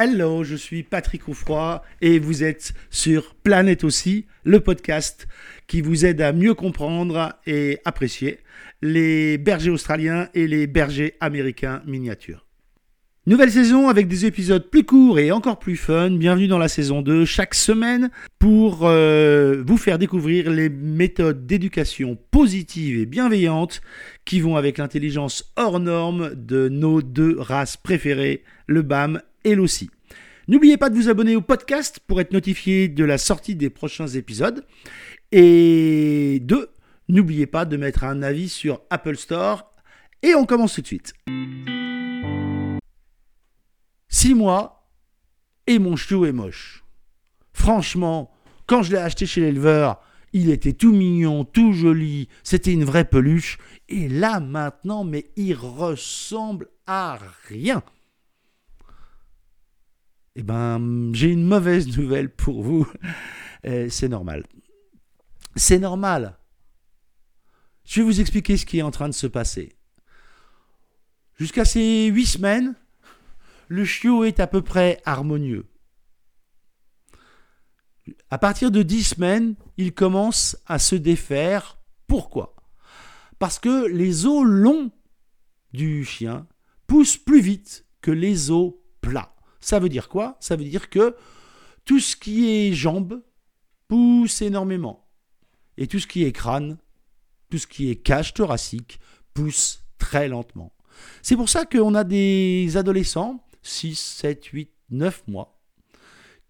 Hello, je suis Patrick Oufroy et vous êtes sur Planète aussi, le podcast qui vous aide à mieux comprendre et apprécier les bergers australiens et les bergers américains miniatures. Nouvelle saison avec des épisodes plus courts et encore plus fun. Bienvenue dans la saison 2 chaque semaine pour euh, vous faire découvrir les méthodes d'éducation positive et bienveillante qui vont avec l'intelligence hors norme de nos deux races préférées, le BAM et l'OSSI. N'oubliez pas de vous abonner au podcast pour être notifié de la sortie des prochains épisodes. Et deux, n'oubliez pas de mettre un avis sur Apple Store. Et on commence tout de suite. Six mois et mon chiot est moche. Franchement, quand je l'ai acheté chez l'éleveur, il était tout mignon, tout joli, c'était une vraie peluche. Et là maintenant, mais il ressemble à rien. Eh ben, j'ai une mauvaise nouvelle pour vous. Euh, c'est normal. C'est normal. Je vais vous expliquer ce qui est en train de se passer. Jusqu'à ces huit semaines, le chiot est à peu près harmonieux. À partir de dix semaines, il commence à se défaire. Pourquoi? Parce que les os longs du chien poussent plus vite que les os plats. Ça veut dire quoi? Ça veut dire que tout ce qui est jambes pousse énormément. Et tout ce qui est crâne, tout ce qui est cage thoracique pousse très lentement. C'est pour ça qu'on a des adolescents, 6, 7, 8, 9 mois,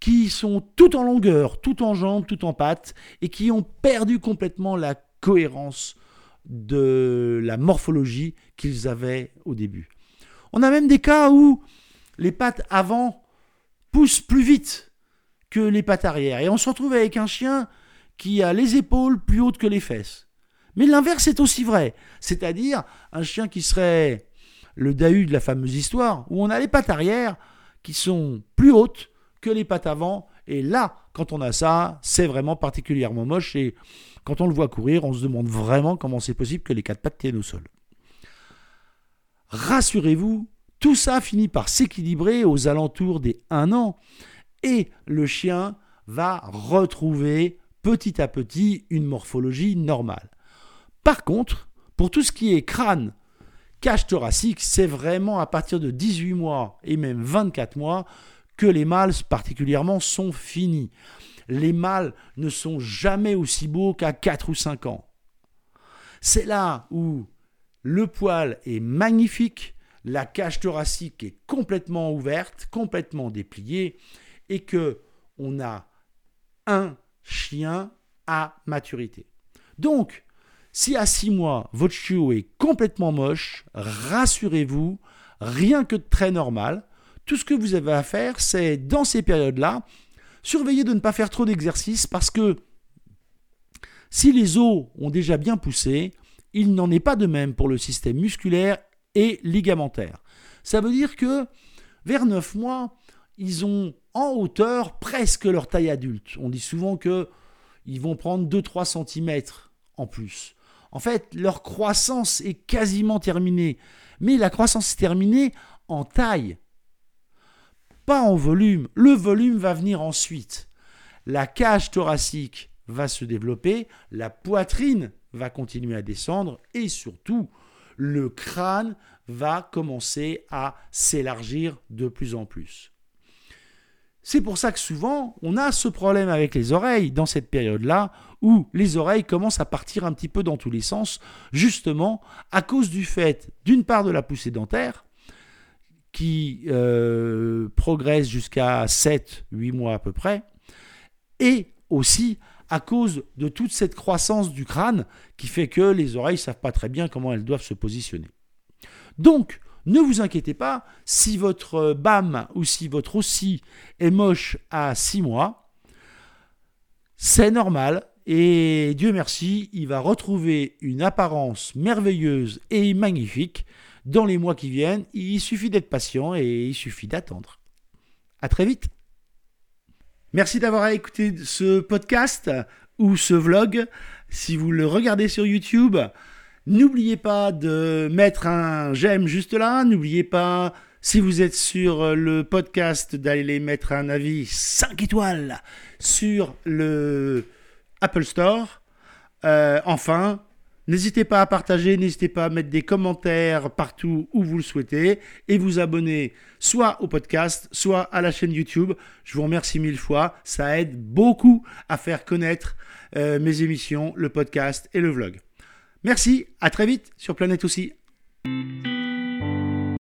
qui sont tout en longueur, tout en jambes, tout en pattes, et qui ont perdu complètement la cohérence de la morphologie qu'ils avaient au début. On a même des cas où les pattes avant poussent plus vite que les pattes arrière. Et on se retrouve avec un chien qui a les épaules plus hautes que les fesses. Mais l'inverse est aussi vrai. C'est-à-dire un chien qui serait le Dahu de la fameuse histoire, où on a les pattes arrière qui sont plus hautes que les pattes avant. Et là, quand on a ça, c'est vraiment particulièrement moche. Et quand on le voit courir, on se demande vraiment comment c'est possible que les quatre pattes tiennent au sol. Rassurez-vous, tout ça finit par s'équilibrer aux alentours des 1 an et le chien va retrouver petit à petit une morphologie normale. Par contre, pour tout ce qui est crâne, cage thoracique, c'est vraiment à partir de 18 mois et même 24 mois que les mâles particulièrement sont finis. Les mâles ne sont jamais aussi beaux qu'à 4 ou 5 ans. C'est là où le poil est magnifique, la cage thoracique est complètement ouverte, complètement dépliée, et que on a un chien à maturité. Donc, si à six mois votre chiot est complètement moche, rassurez-vous, rien que de très normal. Tout ce que vous avez à faire, c'est dans ces périodes-là, surveiller de ne pas faire trop d'exercice parce que si les os ont déjà bien poussé, il n'en est pas de même pour le système musculaire et ligamentaire. Ça veut dire que vers 9 mois, ils ont en hauteur presque leur taille adulte. On dit souvent que ils vont prendre 2-3 cm en plus. En fait, leur croissance est quasiment terminée. Mais la croissance est terminée en taille, pas en volume. Le volume va venir ensuite. La cage thoracique va se développer, la poitrine va continuer à descendre et surtout, le crâne va commencer à s'élargir de plus en plus. C'est pour ça que souvent, on a ce problème avec les oreilles dans cette période-là, où les oreilles commencent à partir un petit peu dans tous les sens, justement à cause du fait, d'une part, de la poussée dentaire, qui euh, progresse jusqu'à 7-8 mois à peu près, et aussi à cause de toute cette croissance du crâne qui fait que les oreilles ne savent pas très bien comment elles doivent se positionner. Donc, ne vous inquiétez pas, si votre BAM ou si votre OSSI est moche à 6 mois, c'est normal et Dieu merci, il va retrouver une apparence merveilleuse et magnifique dans les mois qui viennent. Il suffit d'être patient et il suffit d'attendre. À très vite. Merci d'avoir écouté ce podcast ou ce vlog. Si vous le regardez sur YouTube, n'oubliez pas de mettre un j'aime juste là. N'oubliez pas si vous êtes sur le podcast, d'aller mettre un avis 5 étoiles sur le Apple Store. Euh, enfin, n'hésitez pas à partager, n'hésitez pas à mettre des commentaires partout où vous le souhaitez et vous abonner soit au podcast, soit à la chaîne YouTube. Je vous remercie mille fois, ça aide beaucoup à faire connaître euh, mes émissions, le podcast et le vlog. Merci, à très vite sur Planète aussi.